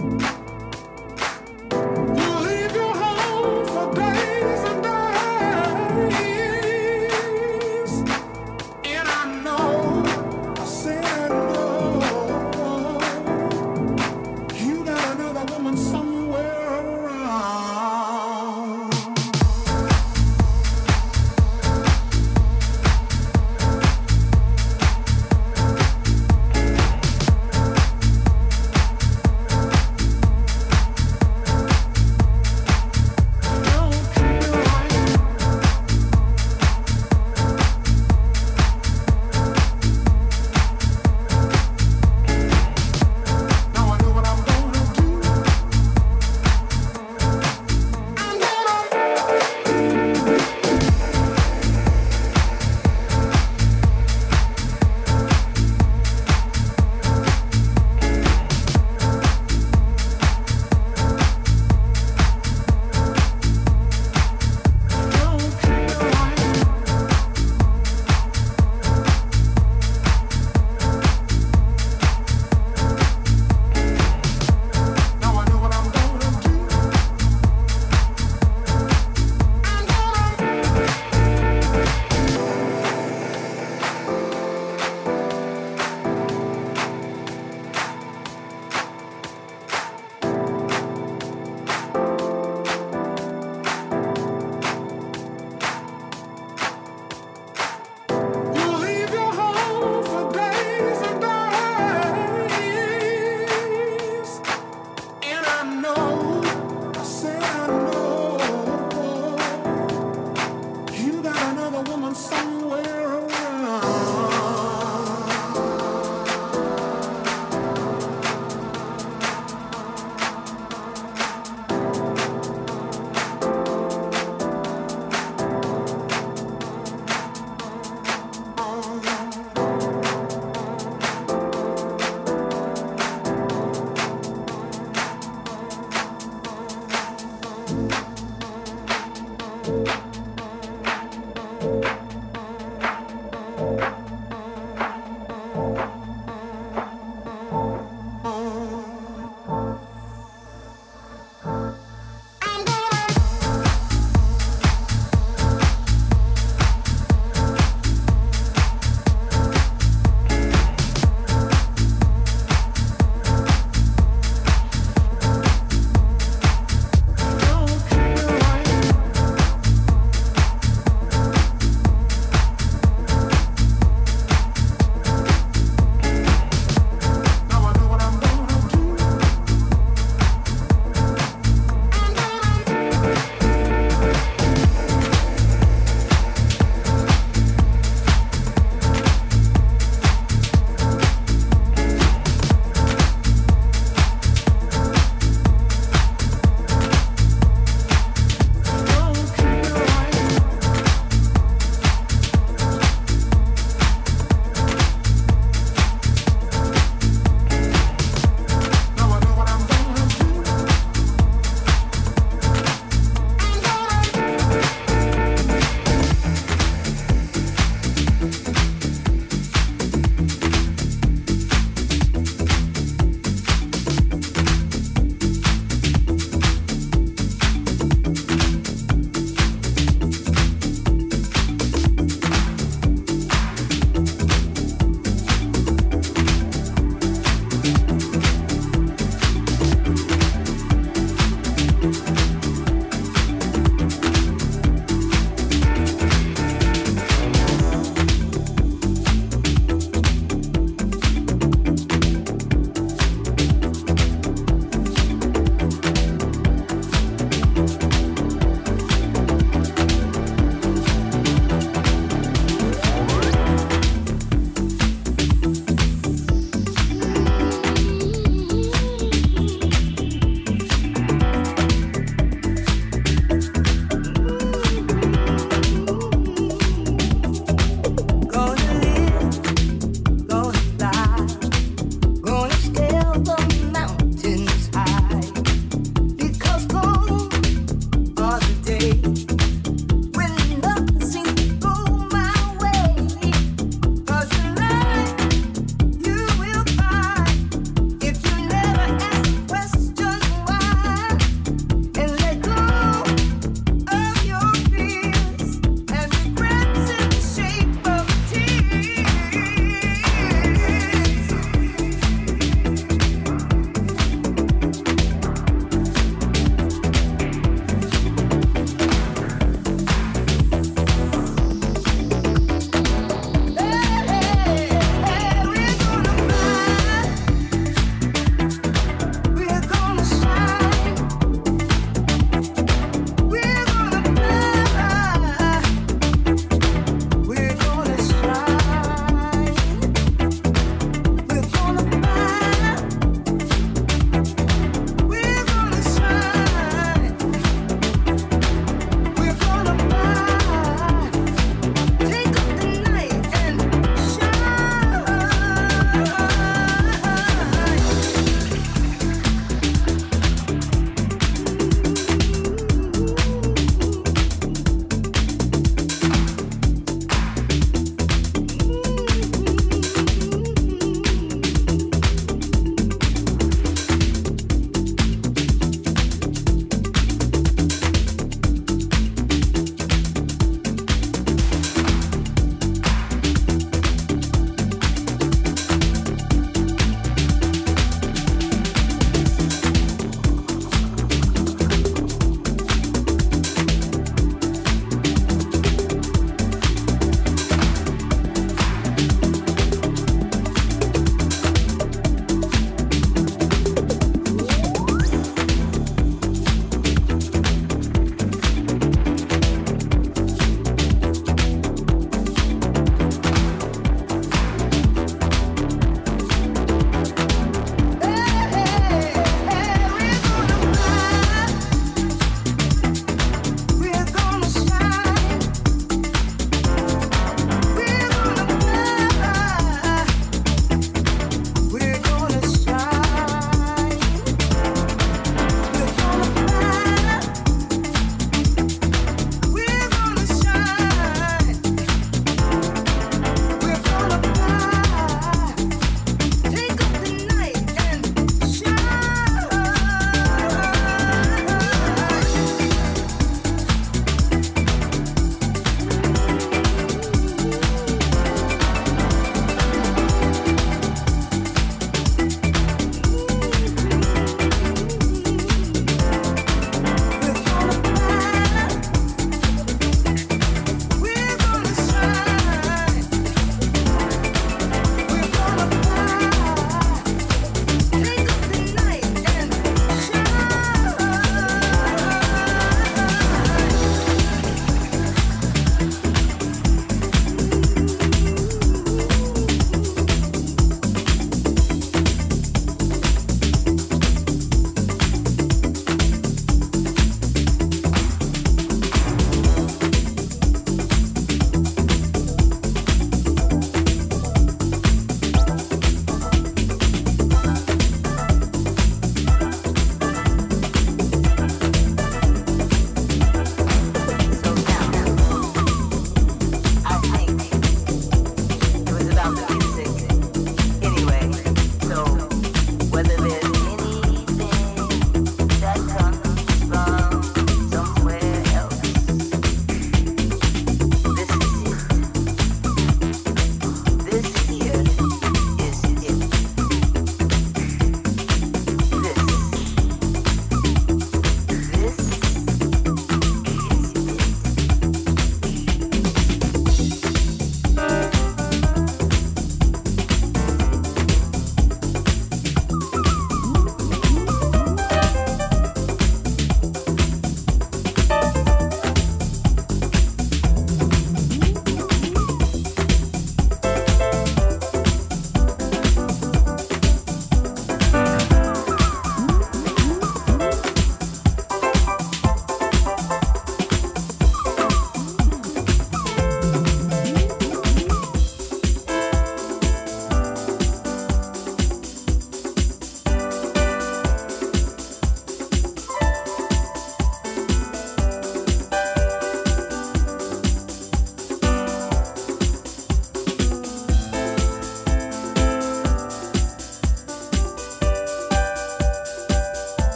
Bye.